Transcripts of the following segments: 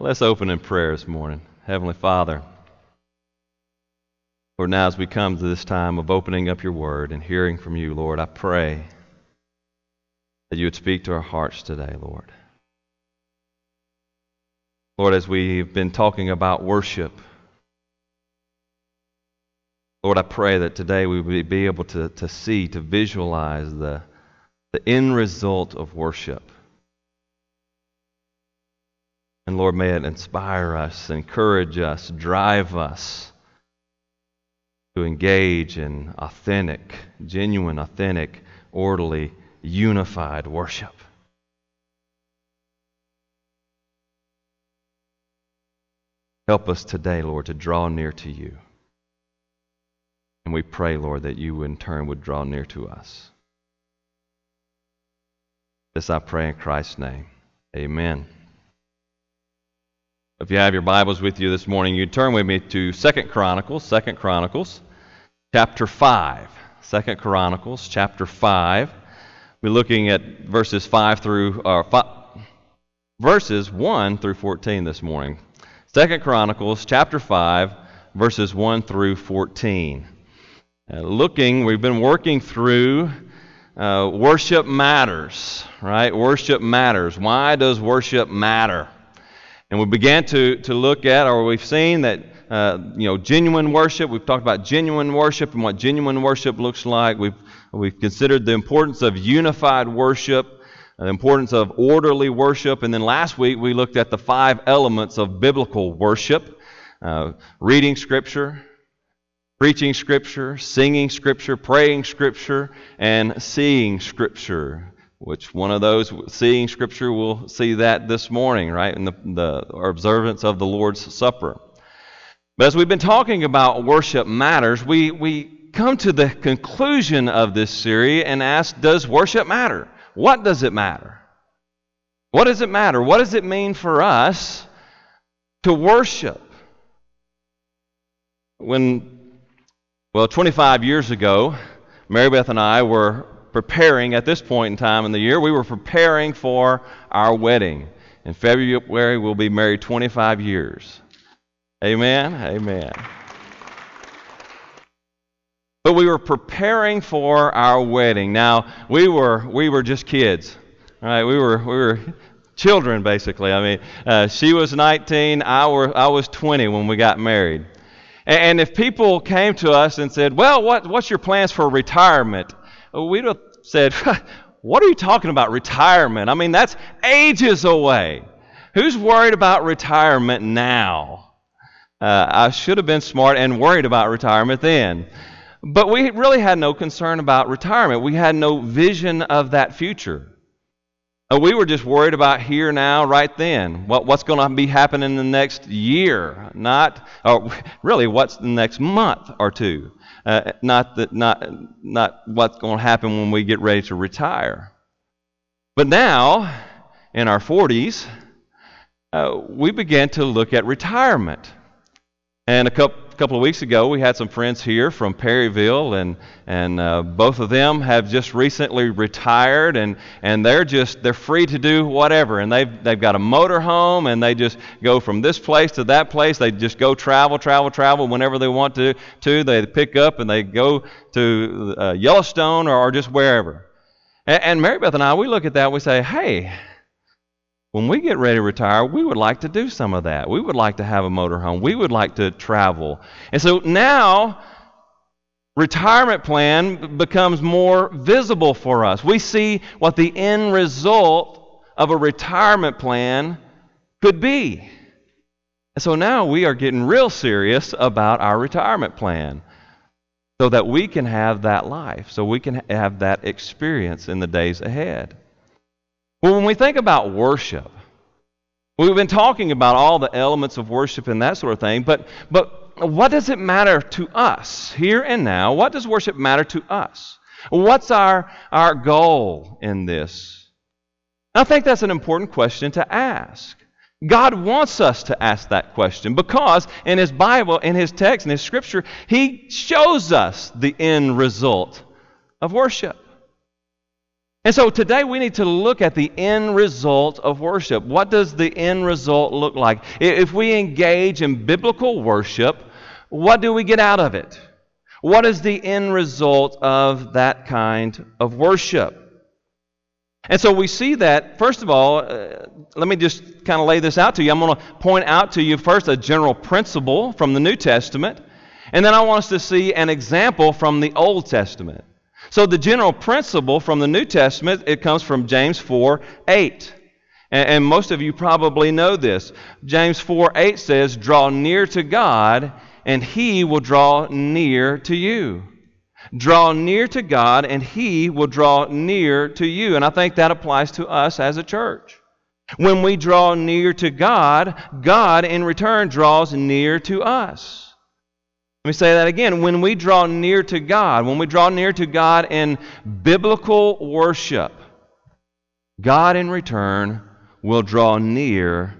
Let's open in prayer this morning. Heavenly Father, Lord, now as we come to this time of opening up your word and hearing from you, Lord, I pray that you would speak to our hearts today, Lord. Lord, as we've been talking about worship, Lord, I pray that today we would be able to, to see, to visualize the, the end result of worship. And Lord, may it inspire us, encourage us, drive us to engage in authentic, genuine, authentic, orderly, unified worship. Help us today, Lord, to draw near to you. And we pray, Lord, that you in turn would draw near to us. This I pray in Christ's name. Amen. If you have your Bibles with you this morning, you turn with me to Second Chronicles, Second Chronicles, chapter 5. Second Chronicles, chapter 5. We're looking at verses 5 through uh, five, verses 1 through 14 this morning. Second Chronicles, chapter 5, verses 1 through 14. Uh, looking, we've been working through uh, worship matters, right? Worship matters. Why does worship matter? And we began to, to look at, or we've seen that, uh, you know, genuine worship. We've talked about genuine worship and what genuine worship looks like. We've, we've considered the importance of unified worship, the importance of orderly worship. And then last week we looked at the five elements of biblical worship uh, reading Scripture, preaching Scripture, singing Scripture, praying Scripture, and seeing Scripture. Which one of those seeing Scripture we'll see that this morning, right, in the, the observance of the Lord's Supper. But as we've been talking about worship matters, we, we come to the conclusion of this series and ask Does worship matter? What does it matter? What does it matter? What does it mean for us to worship? When well, 25 years ago, Mary Beth and I were preparing at this point in time in the year, we were preparing for our wedding. In February, we'll be married 25 years. Amen? Amen. But we were preparing for our wedding. Now, we were, we were just kids. Right? We were, we were children, basically. I mean, uh, she was 19, I, were, I was 20 when we got married. And if people came to us and said, Well, what, what's your plans for retirement? We'd have said, What are you talking about, retirement? I mean, that's ages away. Who's worried about retirement now? Uh, I should have been smart and worried about retirement then. But we really had no concern about retirement. We had no vision of that future. Uh, we were just worried about here now, right then. What, what's going to be happening in the next year, not, or really, what's the next month or two. Uh, not, that, not, not what's going to happen when we get ready to retire. But now, in our 40s, uh, we began to look at retirement. And a couple, couple of weeks ago, we had some friends here from Perryville, and and uh, both of them have just recently retired, and and they're just they're free to do whatever, and they've they've got a motor home, and they just go from this place to that place. They just go travel, travel, travel whenever they want to. To they pick up and they go to uh, Yellowstone or, or, just wherever. And, and Mary Beth and I, we look at that, and we say, hey when we get ready to retire, we would like to do some of that. We would like to have a motorhome. We would like to travel. And so now, retirement plan becomes more visible for us. We see what the end result of a retirement plan could be. And so now we are getting real serious about our retirement plan so that we can have that life, so we can have that experience in the days ahead. Well, when we think about worship, we've been talking about all the elements of worship and that sort of thing, but, but what does it matter to us here and now? What does worship matter to us? What's our, our goal in this? I think that's an important question to ask. God wants us to ask that question because in His Bible, in His text, in His Scripture, He shows us the end result of worship. And so today we need to look at the end result of worship. What does the end result look like? If we engage in biblical worship, what do we get out of it? What is the end result of that kind of worship? And so we see that, first of all, uh, let me just kind of lay this out to you. I'm going to point out to you first a general principle from the New Testament, and then I want us to see an example from the Old Testament. So the general principle from the New Testament, it comes from James 4 8. And, and most of you probably know this. James 4 8 says, Draw near to God, and he will draw near to you. Draw near to God, and He will draw near to you. And I think that applies to us as a church. When we draw near to God, God in return draws near to us. Let me say that again. When we draw near to God, when we draw near to God in biblical worship, God in return will draw near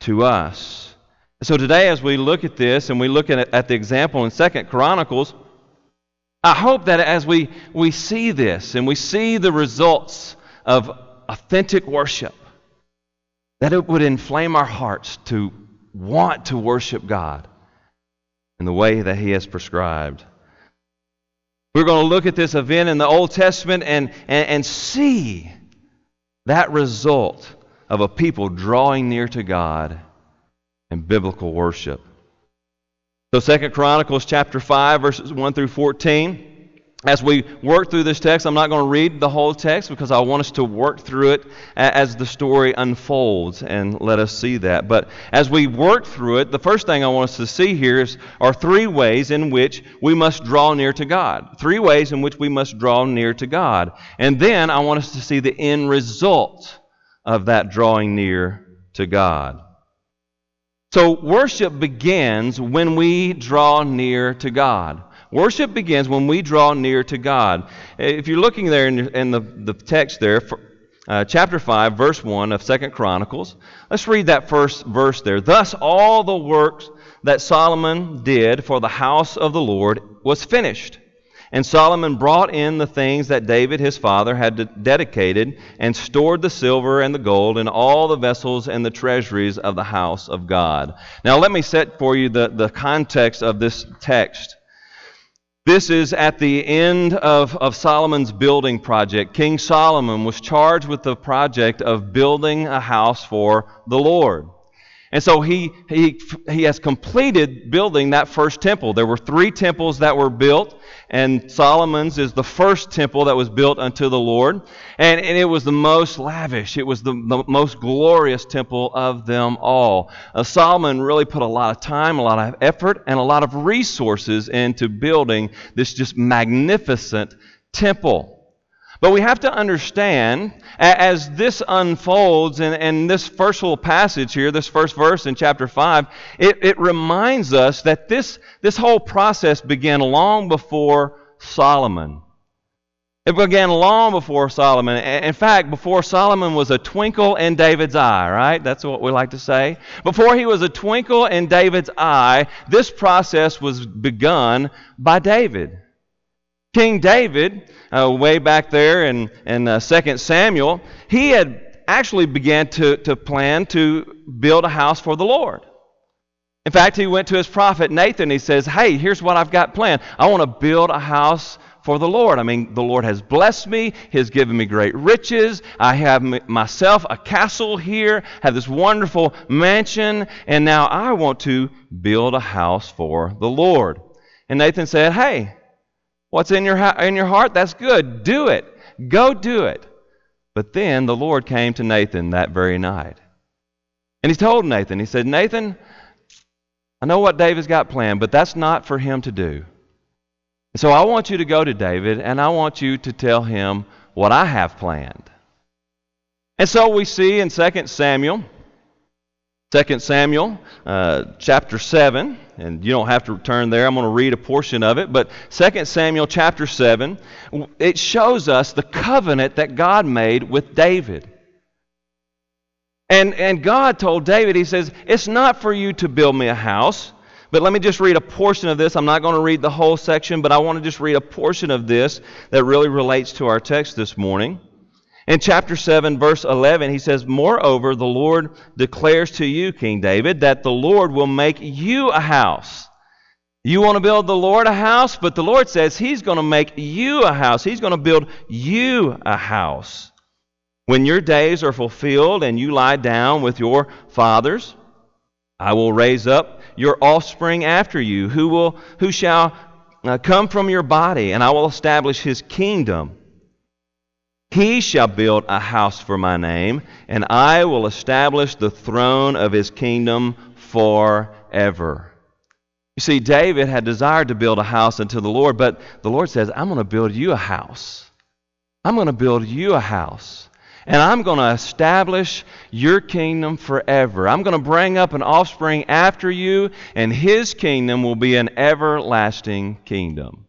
to us. So today, as we look at this and we look at, at the example in Second Chronicles, I hope that as we, we see this and we see the results of authentic worship, that it would inflame our hearts to want to worship God in the way that He has prescribed. We're going to look at this event in the Old Testament and, and, and see that result of a people drawing near to God in biblical worship. So Second Chronicles chapter 5 verses 1 through 14. As we work through this text, I'm not going to read the whole text because I want us to work through it as the story unfolds and let us see that. But as we work through it, the first thing I want us to see here is, are three ways in which we must draw near to God. Three ways in which we must draw near to God. And then I want us to see the end result of that drawing near to God. So, worship begins when we draw near to God. Worship begins when we draw near to God. If you're looking there in, in the, the text there, for, uh, chapter 5, verse 1 of Second Chronicles, let's read that first verse there. Thus, all the works that Solomon did for the house of the Lord was finished. And Solomon brought in the things that David his father had dedicated, and stored the silver and the gold and all the vessels and the treasuries of the house of God. Now, let me set for you the, the context of this text. This is at the end of, of Solomon's building project. King Solomon was charged with the project of building a house for the Lord. And so he, he, he has completed building that first temple. There were three temples that were built, and Solomon's is the first temple that was built unto the Lord. And, and it was the most lavish, it was the, the most glorious temple of them all. Uh, Solomon really put a lot of time, a lot of effort, and a lot of resources into building this just magnificent temple. But we have to understand, as this unfolds and, in, this first little passage here, this first verse in chapter 5, it, it reminds us that this, this whole process began long before Solomon. It began long before Solomon. In fact, before Solomon was a twinkle in David's eye, right? That's what we like to say. Before he was a twinkle in David's eye, this process was begun by David. King David, uh, way back there in, in uh, 2 Samuel, he had actually began to, to plan to build a house for the Lord. In fact, he went to his prophet Nathan. He says, Hey, here's what I've got planned. I want to build a house for the Lord. I mean, the Lord has blessed me. He has given me great riches. I have myself a castle here, have this wonderful mansion, and now I want to build a house for the Lord. And Nathan said, Hey, What's in your, in your heart? That's good. Do it. Go do it. But then the Lord came to Nathan that very night. And he told Nathan, he said, Nathan, I know what David's got planned, but that's not for him to do. So I want you to go to David and I want you to tell him what I have planned. And so we see in 2 Samuel 2 Samuel uh, chapter 7, and you don't have to turn there. I'm going to read a portion of it. But 2 Samuel chapter 7, it shows us the covenant that God made with David. And, and God told David, He says, It's not for you to build me a house. But let me just read a portion of this. I'm not going to read the whole section, but I want to just read a portion of this that really relates to our text this morning. In chapter 7, verse 11, he says, Moreover, the Lord declares to you, King David, that the Lord will make you a house. You want to build the Lord a house, but the Lord says He's going to make you a house. He's going to build you a house. When your days are fulfilled and you lie down with your fathers, I will raise up your offspring after you, who, will, who shall uh, come from your body, and I will establish his kingdom. He shall build a house for my name, and I will establish the throne of his kingdom forever. You see, David had desired to build a house unto the Lord, but the Lord says, I'm going to build you a house. I'm going to build you a house. And I'm going to establish your kingdom forever. I'm going to bring up an offspring after you, and his kingdom will be an everlasting kingdom.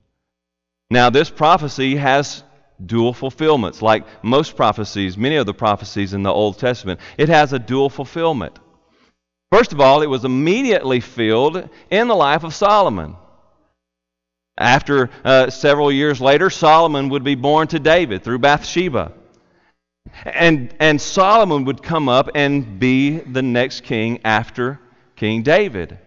Now, this prophecy has dual fulfillments, like most prophecies, many of the prophecies in the Old Testament. It has a dual fulfillment. First of all, it was immediately filled in the life of Solomon. After uh, several years later, Solomon would be born to David through Bathsheba. And, and Solomon would come up and be the next king after King David.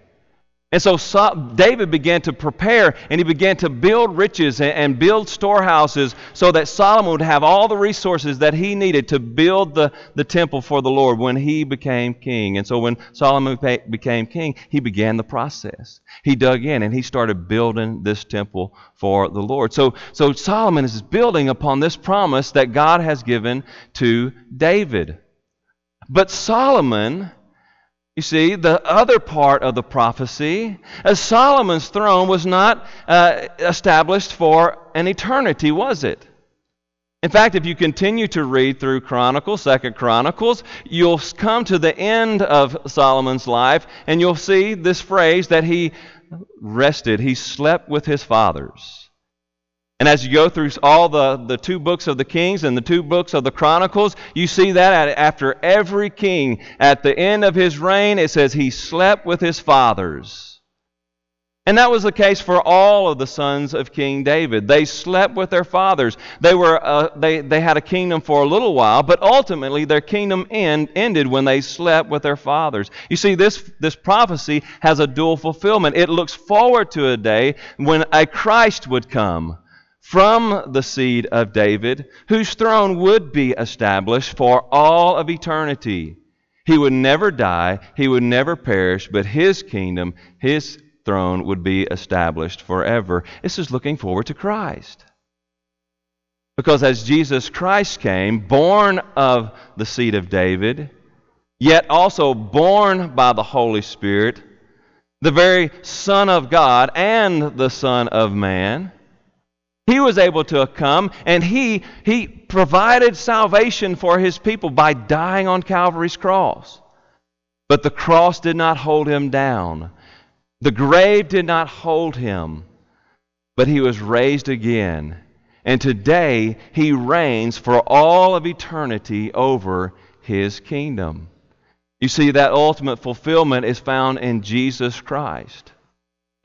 And so, David began to prepare and he began to build riches and, and, build storehouses so that Solomon would have all the resources that he needed to build the, the temple for the Lord when he became king. And so, when Solomon became king, he began the process. He dug in and he started building this temple for the Lord. So, so Solomon is building upon this promise that God has given to David. But Solomon you see, the other part of the prophecy, as Solomon's throne was not uh, established for an eternity, was it? In fact, if you continue to read through Chronicles, Second Chronicles, you'll come to the end of Solomon's life and you'll see this phrase that he rested, he slept with his fathers. And as you go through all the, the two books of the Kings and the two books of the Chronicles, you see that after every king, at the end of his reign, it says he slept with his fathers. And that was the case for all of the sons of King David. They slept with their fathers. They, were, uh, they, they had a kingdom for a little while, but ultimately their kingdom end, ended when they slept with their fathers. You see, this, this prophecy has a dual fulfillment. It looks forward to a day when a Christ would come from the seed of David, whose throne would be established for all of eternity. He would never die, he would never perish, but his kingdom, his throne would be established forever. This is looking forward to Christ. Because as Jesus Christ came, born of the seed of David, yet also born by the Holy Spirit, the very Son of God and the Son of Man, he was able to come and he, he provided salvation for his people by dying on Calvary's cross. But the cross did not hold him down. The grave did not hold him. But he was raised again. And today he reigns for all of eternity over his kingdom. You see, that ultimate fulfillment is found in Jesus Christ.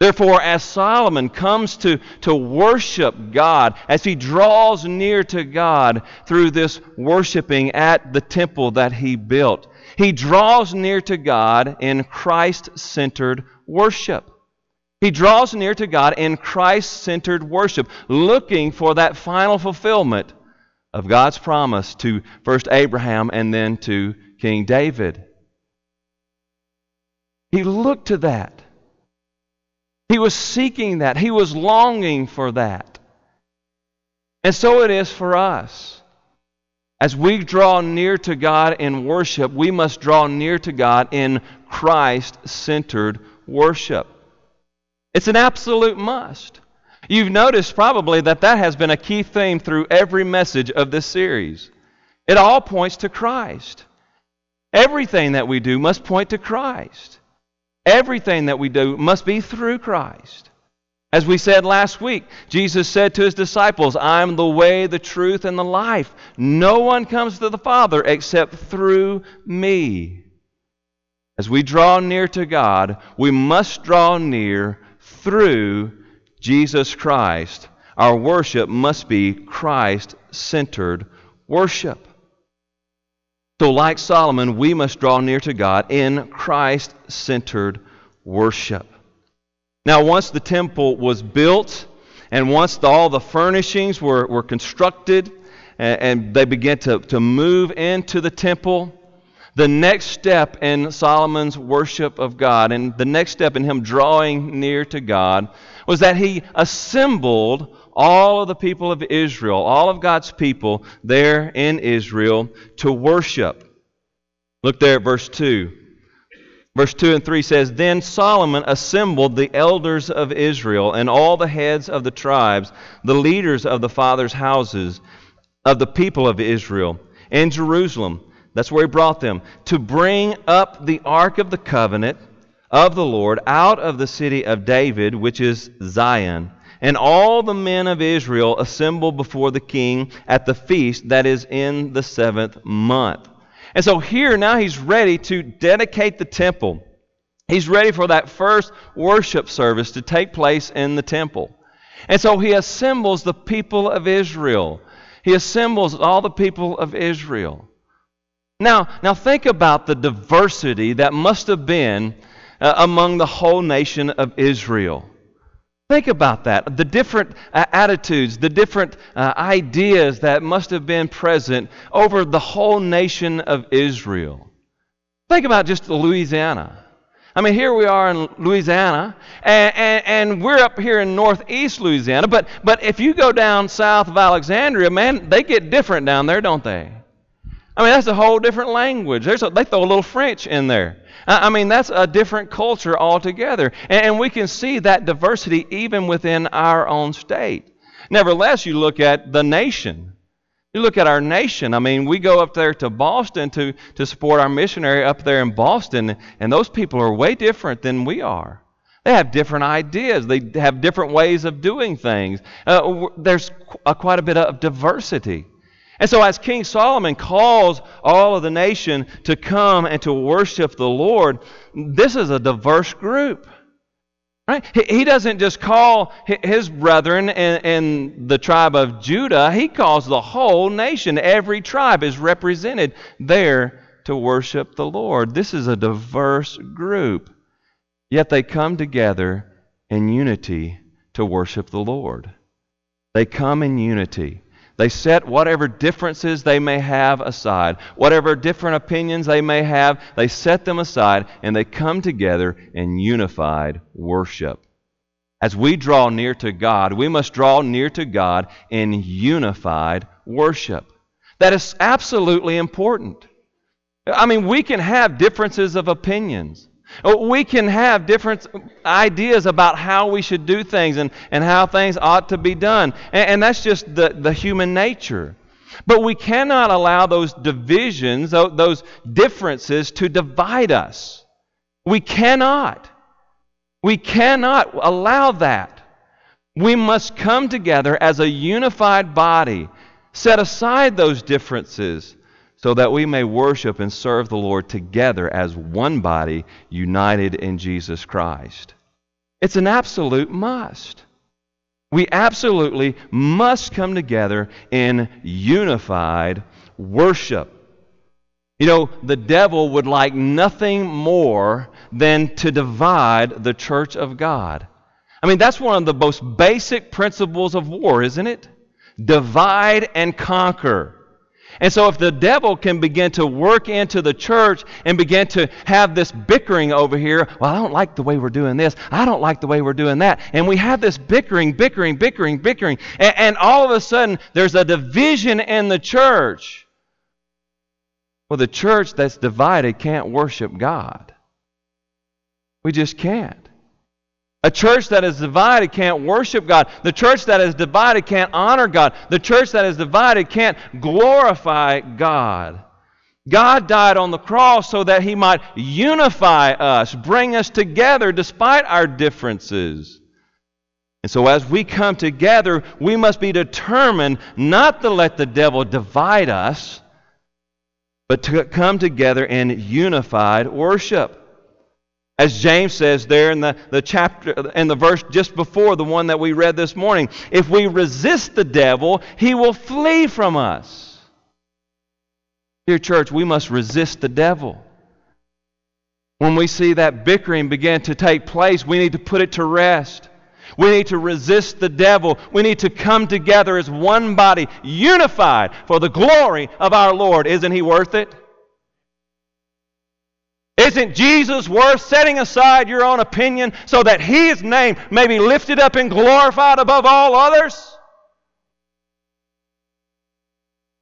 Therefore, as Solomon comes to, to worship God, as he draws near to God through this worshiping at the temple that he built, he draws near to God in Christ centered worship. He draws near to God in Christ centered worship, looking for that final fulfillment of God's promise to first Abraham and then to King David. He looked to that. He was seeking that, he was longing for that. And so it is for us. As we draw near to God in worship, we must draw near to God in Christ centered worship. It's an absolute must. You've noticed probably that that has been a key theme through every message of this series. It all points to Christ. Everything that we do must point to Christ. Everything that we do must be through Christ. As we said last week, Jesus said to his disciples, I am the way, the truth, and the life. No one comes to the Father except through me. As we draw near to God, we must draw near through Jesus Christ. Our worship must be Christ centered worship. So, like Solomon, we must draw near to God in Christ centered worship. Now, once the temple was built, and once the, all the furnishings were, were constructed, and, and they began to, to move into the temple, the next step in Solomon's worship of God and the next step in him drawing near to God was that he assembled all of the people of Israel, all of God's people there in Israel to worship. Look there at verse 2. Verse 2 and 3 says Then Solomon assembled the elders of Israel and all the heads of the tribes, the leaders of the fathers' houses of the people of Israel in Jerusalem. That's where he brought them to bring up the ark of the covenant of the Lord out of the city of David, which is Zion. And all the men of Israel assembled before the king at the feast that is in the seventh month. And so here now he's ready to dedicate the temple. He's ready for that first worship service to take place in the temple. And so he assembles the people of Israel. He assembles all the people of Israel. Now, now think about the diversity that must have been uh, among the whole nation of Israel. Think about that. The different uh, attitudes, the different uh, ideas that must have been present over the whole nation of Israel. Think about just Louisiana. I mean, here we are in Louisiana, and, and, and, we're up here in northeast Louisiana, but, but if you go down south of Alexandria, man, they get different down there, don't they? I mean, that's a whole different language. A, they throw a little French in there. I mean, that's a different culture altogether. And we can see that diversity even within our own state. Nevertheless, you look at the nation. You look at our nation. I mean, we go up there to Boston to, to support our missionary up there in Boston, and those people are way different than we are. They have different ideas. They have different ways of doing things. Uh, there's qu- quite a bit of diversity. And so, as King Solomon calls all of the nation to come and to worship the Lord, this is a diverse group. Right? He doesn't just call his brethren in, in, the tribe of Judah, he calls the whole nation. Every tribe is represented there to worship the Lord. This is a diverse group. Yet they come together in unity to worship the Lord. They come in unity. They set whatever differences they may have aside, whatever different opinions they may have, they set them aside and they come together in unified worship. As we draw near to God, we must draw near to God in unified worship. That is absolutely important. I mean, we can have differences of opinions. Oh, we can have different ideas about how we should do things and, and how things ought to be done. And, and that's just the, the human nature. But we cannot allow those divisions, those differences, to divide us. We cannot. We cannot allow that. We must come together as a unified body, set aside those differences so that we may worship and serve the Lord together as one body united in Jesus Christ. It's an absolute must. We absolutely must come together in unified worship. You know, the devil would like nothing more than to divide the church of God. I mean, that's one of the most basic principles of war, isn't it? Divide and conquer. And so, if the devil can begin to work into the church and begin to have this bickering over here, well, I don't like the way we're doing this, I don't like the way we're doing that, and we have this bickering, bickering, bickering, bickering, and, and all of a sudden there's a division in the church. Well, the church that's divided can't worship God. We just can't. A church that is divided can't worship God. The church that is divided can't honor God. The church that is divided can't glorify God. God died on the cross so that He might unify us, bring us together despite our differences. And so, as we come together, we must be determined not to let the devil divide us, but to come together in unified worship. As James says there in the, the chapter in the verse just before the one that we read this morning, if we resist the devil, he will flee from us. Dear church, we must resist the devil. When we see that bickering begin to take place, we need to put it to rest. We need to resist the devil. We need to come together as one body, unified for the glory of our Lord. Isn't he worth it? Isn't Jesus worth setting aside your own opinion so that his name may be lifted up and glorified above all others?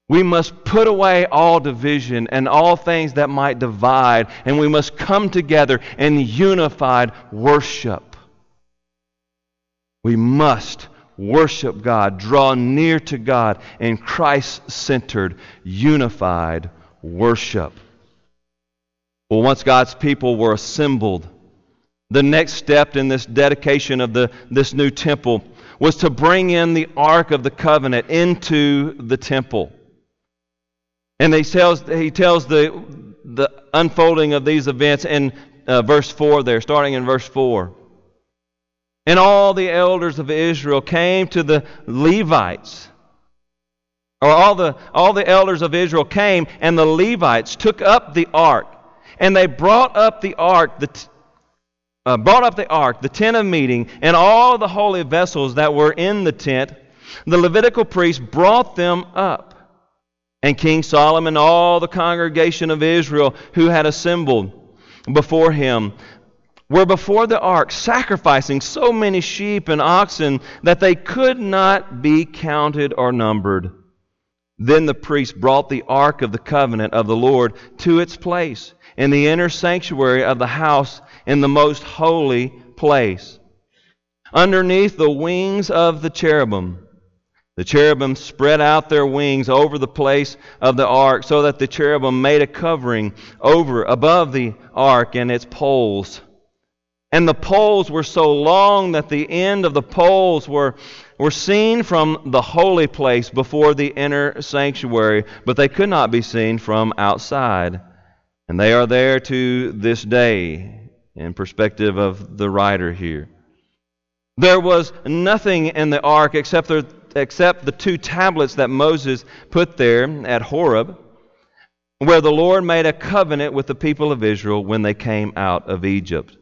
We must put away all division and all things that might divide, and we must come together in unified worship. We must worship God, draw near to God in Christ centered, unified worship. Well, once God's people were assembled, the next step in this dedication of the, this new temple was to bring in the Ark of the Covenant into the temple. And he tells, he tells the, the unfolding of these events in uh, verse 4 there, starting in verse 4. And all the elders of Israel came to the Levites. Or all the, all the elders of Israel came, and the Levites took up the ark. And they brought up the ark, the, t- uh, brought up the ark, the tent of meeting, and all the holy vessels that were in the tent. The Levitical priests brought them up. And King Solomon, and all the congregation of Israel who had assembled before him, were before the ark, sacrificing so many sheep and oxen that they could not be counted or numbered. Then the priest brought the ark of the covenant of the Lord to its place in the inner sanctuary of the house in the most holy place, underneath the wings of the cherubim. The cherubim spread out their wings over the place of the ark so that the cherubim made a covering over above the ark and its poles. And the poles were so long that the end of the poles were, were seen from the holy place before the inner sanctuary, but they could not be seen from outside. And they are there to this day, in perspective of the writer here. There was nothing in the ark except the except the two tablets that Moses put there at Horeb, where the Lord made a covenant with the people of Israel when they came out of Egypt.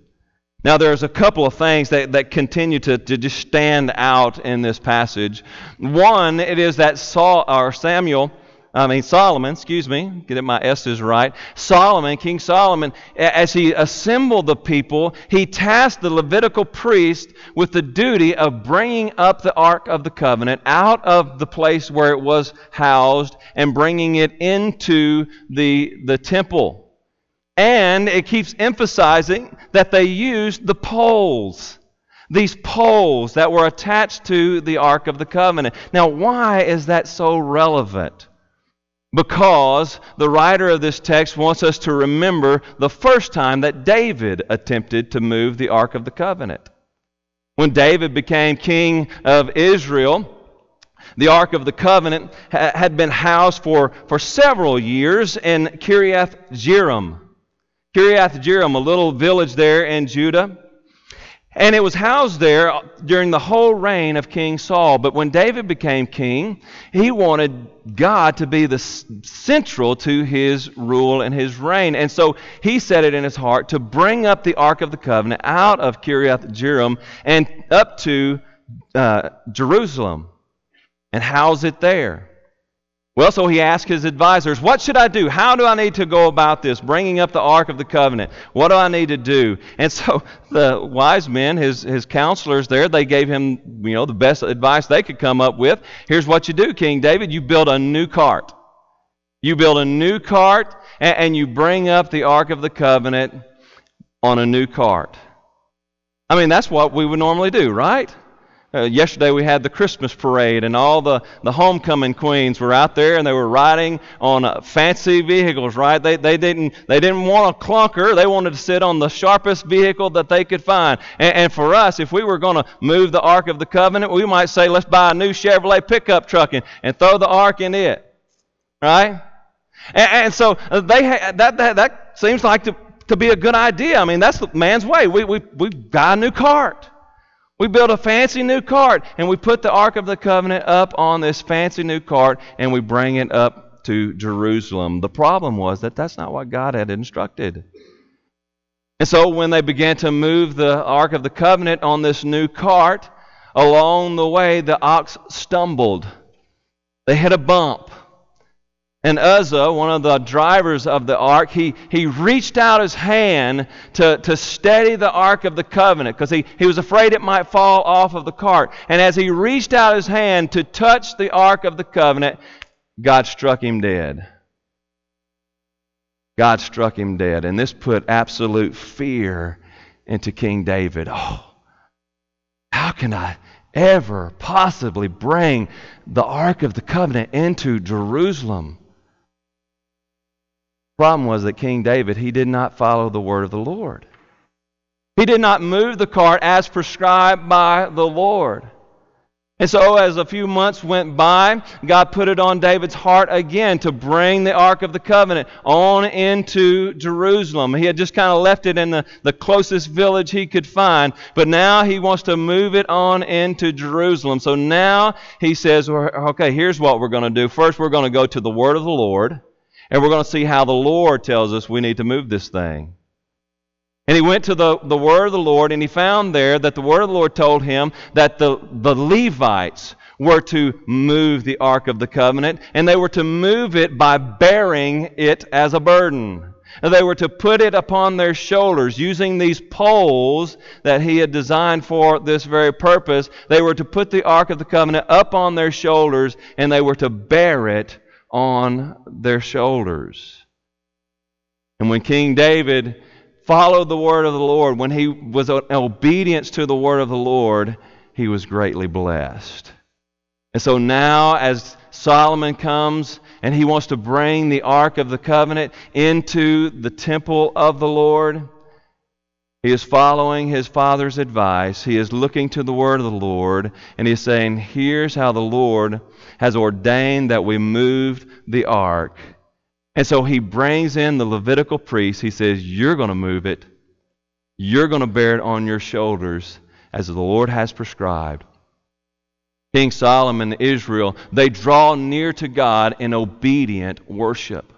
Now, there's a couple of things that, that continue to, to just stand out in this passage. One, it is that Saul, or Samuel I mean, Solomon, excuse me, get my S's right. Solomon, King Solomon, as he assembled the people, he tasked the Levitical priest with the duty of bringing up the Ark of the Covenant out of the place where it was housed and bringing it into the, the temple. And it keeps emphasizing that they used the poles these poles that were attached to the Ark of the Covenant. Now, why is that so relevant? Because the writer of this text wants us to remember the first time that David attempted to move the Ark of the Covenant. When David became king of Israel, the Ark of the Covenant ha- had been housed for, for several years in Kiriath Jearim. Kiriath Jearim, a little village there in Judah. And it was housed there during the whole reign of King Saul. But when David became king, he wanted God to be the central to his rule and his reign. And so he set it in his heart to bring up the Ark of the Covenant out of Kiriath Jearim and up to uh, Jerusalem and house it there. Well, so he asked his advisors, What should I do? How do I need to go about this? Bringing up the Ark of the Covenant. What do I need to do? And so the wise men, his, his counselors there, they gave him, you know, the best advice they could come up with. Here's what you do, King David. You build a new cart. You build a new cart, and, and you bring up the Ark of the Covenant on a new cart. I mean, that's what we would normally do, right? Uh, yesterday we had the Christmas parade, and all the, the homecoming queens were out there, and they were riding on uh, fancy vehicles, right? They, they, didn't, they didn't want a clunker. They wanted to sit on the sharpest vehicle that they could find. And, and for us, if we were going to move the Ark of the Covenant, we might say, let's buy a new Chevrolet pickup truck and, and throw the Ark in it, right? And, and so uh, they ha- that, that, that seems like to, to be a good idea. I mean, that's the man's way. We, we, we buy a new cart. We build a fancy new cart and we put the Ark of the Covenant up on this fancy new cart and we bring it up to Jerusalem. The problem was that that's not what God had instructed. And so when they began to move the Ark of the Covenant on this new cart, along the way the ox stumbled. They hit a bump. And Uzzah, one of the drivers of the ark, he, he reached out his hand to, to steady the ark of the covenant because he, he was afraid it might fall off of the cart. And as he reached out his hand to touch the ark of the covenant, God struck him dead. God struck him dead. And this put absolute fear into King David. Oh, how can I ever possibly bring the Ark of the Covenant into Jerusalem? Problem was that King David, he did not follow the word of the Lord. He did not move the cart as prescribed by the Lord. And so, as a few months went by, God put it on David's heart again to bring the Ark of the Covenant on into Jerusalem. He had just kind of left it in the, the closest village he could find, but now he wants to move it on into Jerusalem. So now he says, okay, here's what we're going to do. First, we're going to go to the Word of the Lord, and we're going to see how the Lord tells us we need to move this thing. And he went to the, the word of the Lord, and he found there that the word of the Lord told him that the, the Levites were to move the Ark of the Covenant, and they were to move it by bearing it as a burden. And they were to put it upon their shoulders using these poles that he had designed for this very purpose. They were to put the Ark of the Covenant up on their shoulders, and they were to bear it on their shoulders. And when King David followed the word of the Lord, when he was in obedience to the word of the Lord, he was greatly blessed. And so now, as Solomon comes and he wants to bring the Ark of the Covenant into the temple of the Lord, he is following his father's advice. He is looking to the word of the Lord, and he's saying, Here's how the Lord has ordained that we move the ark. And so he brings in the Levitical priest. He says, You're going to move it. You're going to bear it on your shoulders as the Lord has prescribed. King Solomon, Israel, they draw near to God in obedient worship.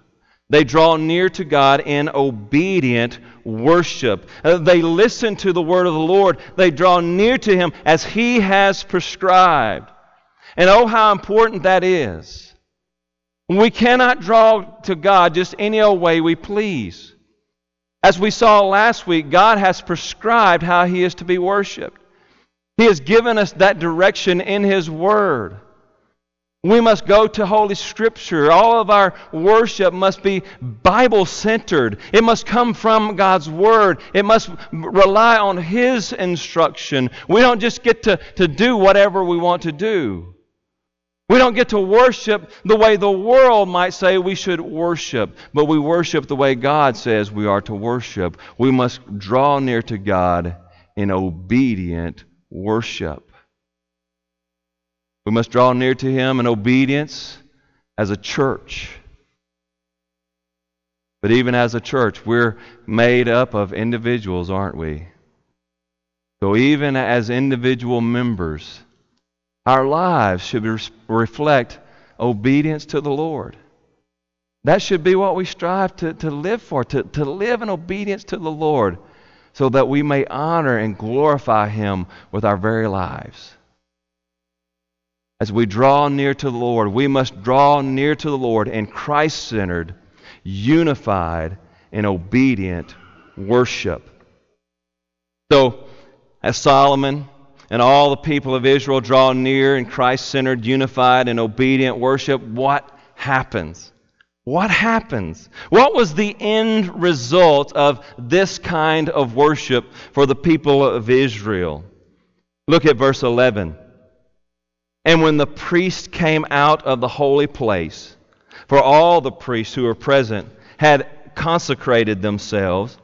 They draw near to God in obedient worship. Uh, they listen to the word of the Lord. They draw near to Him as He has prescribed. And oh, how important that is. We cannot draw to God just any old way we please. As we saw last week, God has prescribed how He is to be worshiped. He has given us that direction in His Word. We must go to Holy Scripture. All of our worship must be Bible centered. It must come from God's Word. It must rely on His instruction. We don't just get to, to do whatever we want to do. We don't get to worship the way the world might say we should worship, but we worship the way God says we are to worship. We must draw near to God in obedient worship. We must draw near to Him in obedience as a church. But even as a church, we're made up of individuals, aren't we? So even as individual members, our lives should reflect obedience to the Lord. That should be what we strive to, to live for, to, to live in obedience to the Lord, so that we may honor and glorify Him with our very lives. As we draw near to the Lord, we must draw near to the Lord in Christ centered, unified, and obedient worship. So, as Solomon and all the people of Israel draw near in Christ centered, unified, and obedient worship, what happens? What happens? What was the end result of this kind of worship for the people of Israel? Look at verse 11. And when the priest came out of the holy place, for all the priests who were present had consecrated themselves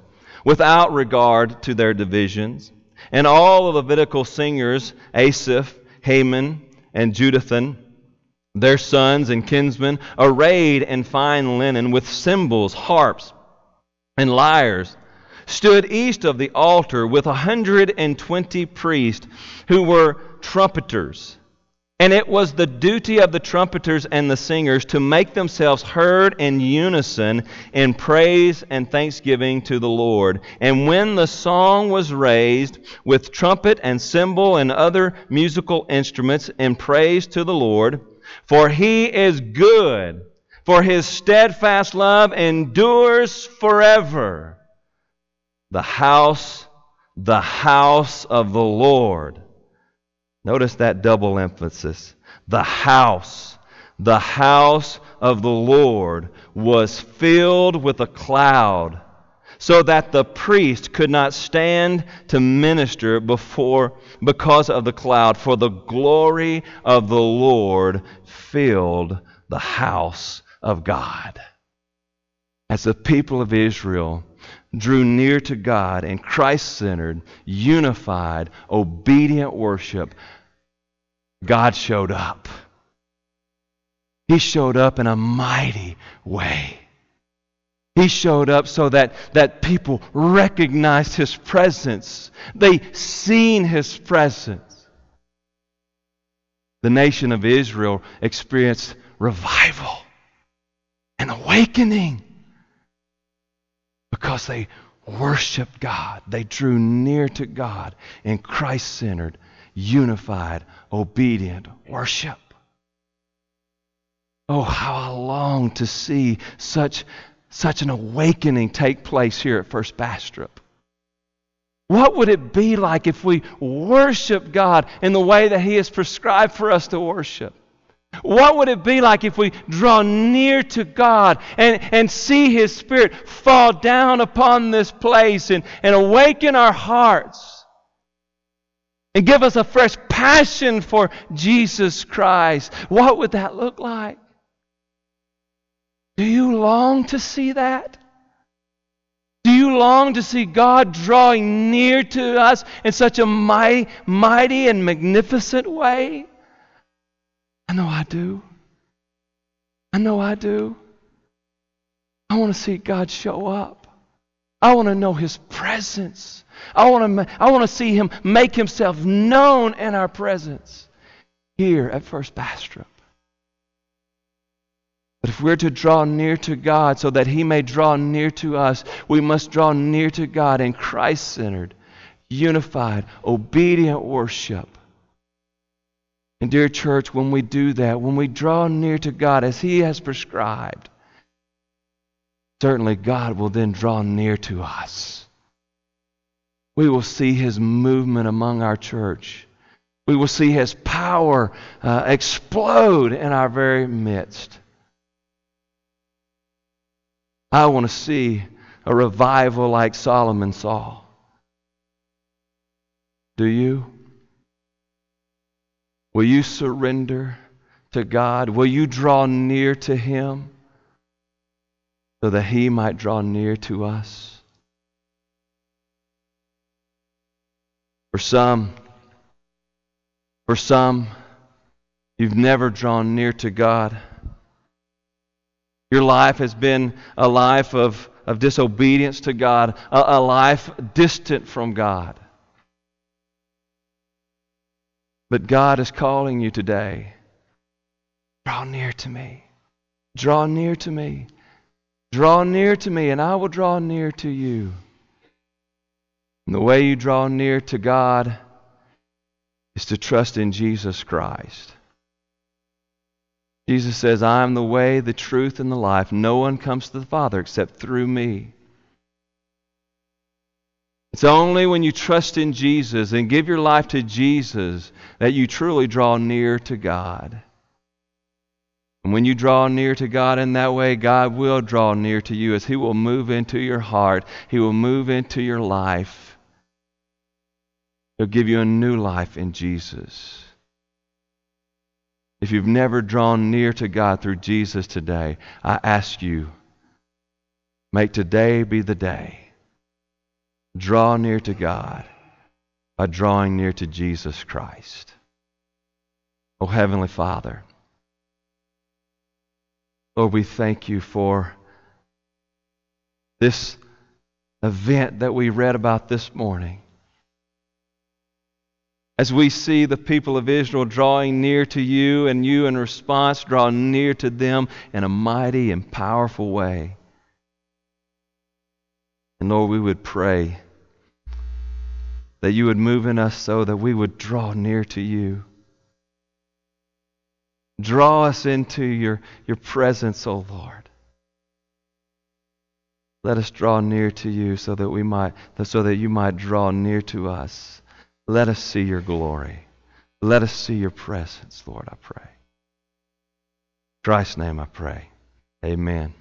without regard to their divisions, and all the Levitical singers, Asaph, Heman, and Jeduthun, their sons and kinsmen, arrayed in fine linen with cymbals, harps, and lyres, stood east of the altar with a hundred and twenty priests who were trumpeters. And it was the duty of the trumpeters and the singers to make themselves heard in unison in praise and thanksgiving to the Lord. And when the song was raised with trumpet and cymbal and other musical instruments in praise to the Lord, for he is good, for his steadfast love endures forever. The house, the house of the Lord Notice that double emphasis. The house, the house of the Lord was filled with a cloud, so that the priest could not stand to minister before because of the cloud, for the glory of the Lord filled the house of God. As the people of Israel drew near to God in Christ centered, unified, obedient worship, God showed up. He showed up in a mighty way. He showed up so that, that people recognized his presence. They seen his presence. The nation of Israel experienced revival and awakening because they worshiped God. They drew near to God in Christ centered, unified, obedient worship. Oh, how I long to see such, such an awakening take place here at First Bastrop. What would it be like if we worship God in the way that He has prescribed for us to worship? What would it be like if we draw near to God and, and see His Spirit fall down upon this place and, and awaken our hearts and give us a fresh passion for Jesus Christ? What would that look like? Do you long to see that? Do you long to see God drawing near to us in such a mighty, mighty and magnificent way? I know I do. I know I do. I want to see God show up. I want to know His presence. I want to, I want to see Him make Himself known in our presence here at First Bastrop. But if we're to draw near to God so that He may draw near to us, we must draw near to God in Christ centered, unified, obedient worship. And, dear church, when we do that, when we draw near to God as He has prescribed, certainly God will then draw near to us. We will see His movement among our church. We will see His power uh, explode in our very midst. I want to see a revival like Solomon saw. Do you? Will you surrender to God? Will you draw near to Him so that He might draw near to us? For some, for some, you've never drawn near to God. Your life has been a life of, of disobedience to God, a, a life distant from God. But God is calling you today. Draw near to me. Draw near to me. Draw near to me, and I will draw near to you. And the way you draw near to God is to trust in Jesus Christ. Jesus says, I am the way, the truth, and the life. No one comes to the Father except through me. It's only when you trust in Jesus and give your life to Jesus that you truly draw near to God. And when you draw near to God in that way, God will draw near to you as He will move into your heart, He will move into your life. He'll give you a new life in Jesus. If you've never drawn near to God through Jesus today, I ask you, make today be the day draw near to God by drawing near to Jesus Christ. Oh, Heavenly Father, Lord, we thank you for this event that we read about this morning. as we see the people of Israel drawing near to you and you in response draw near to them in a mighty and powerful way. And Lord, we would pray that you would move in us so that we would draw near to you. Draw us into your, your presence, O Lord. Let us draw near to you so that we might so that you might draw near to us. Let us see your glory. Let us see your presence, Lord, I pray. In Christ's name I pray. Amen.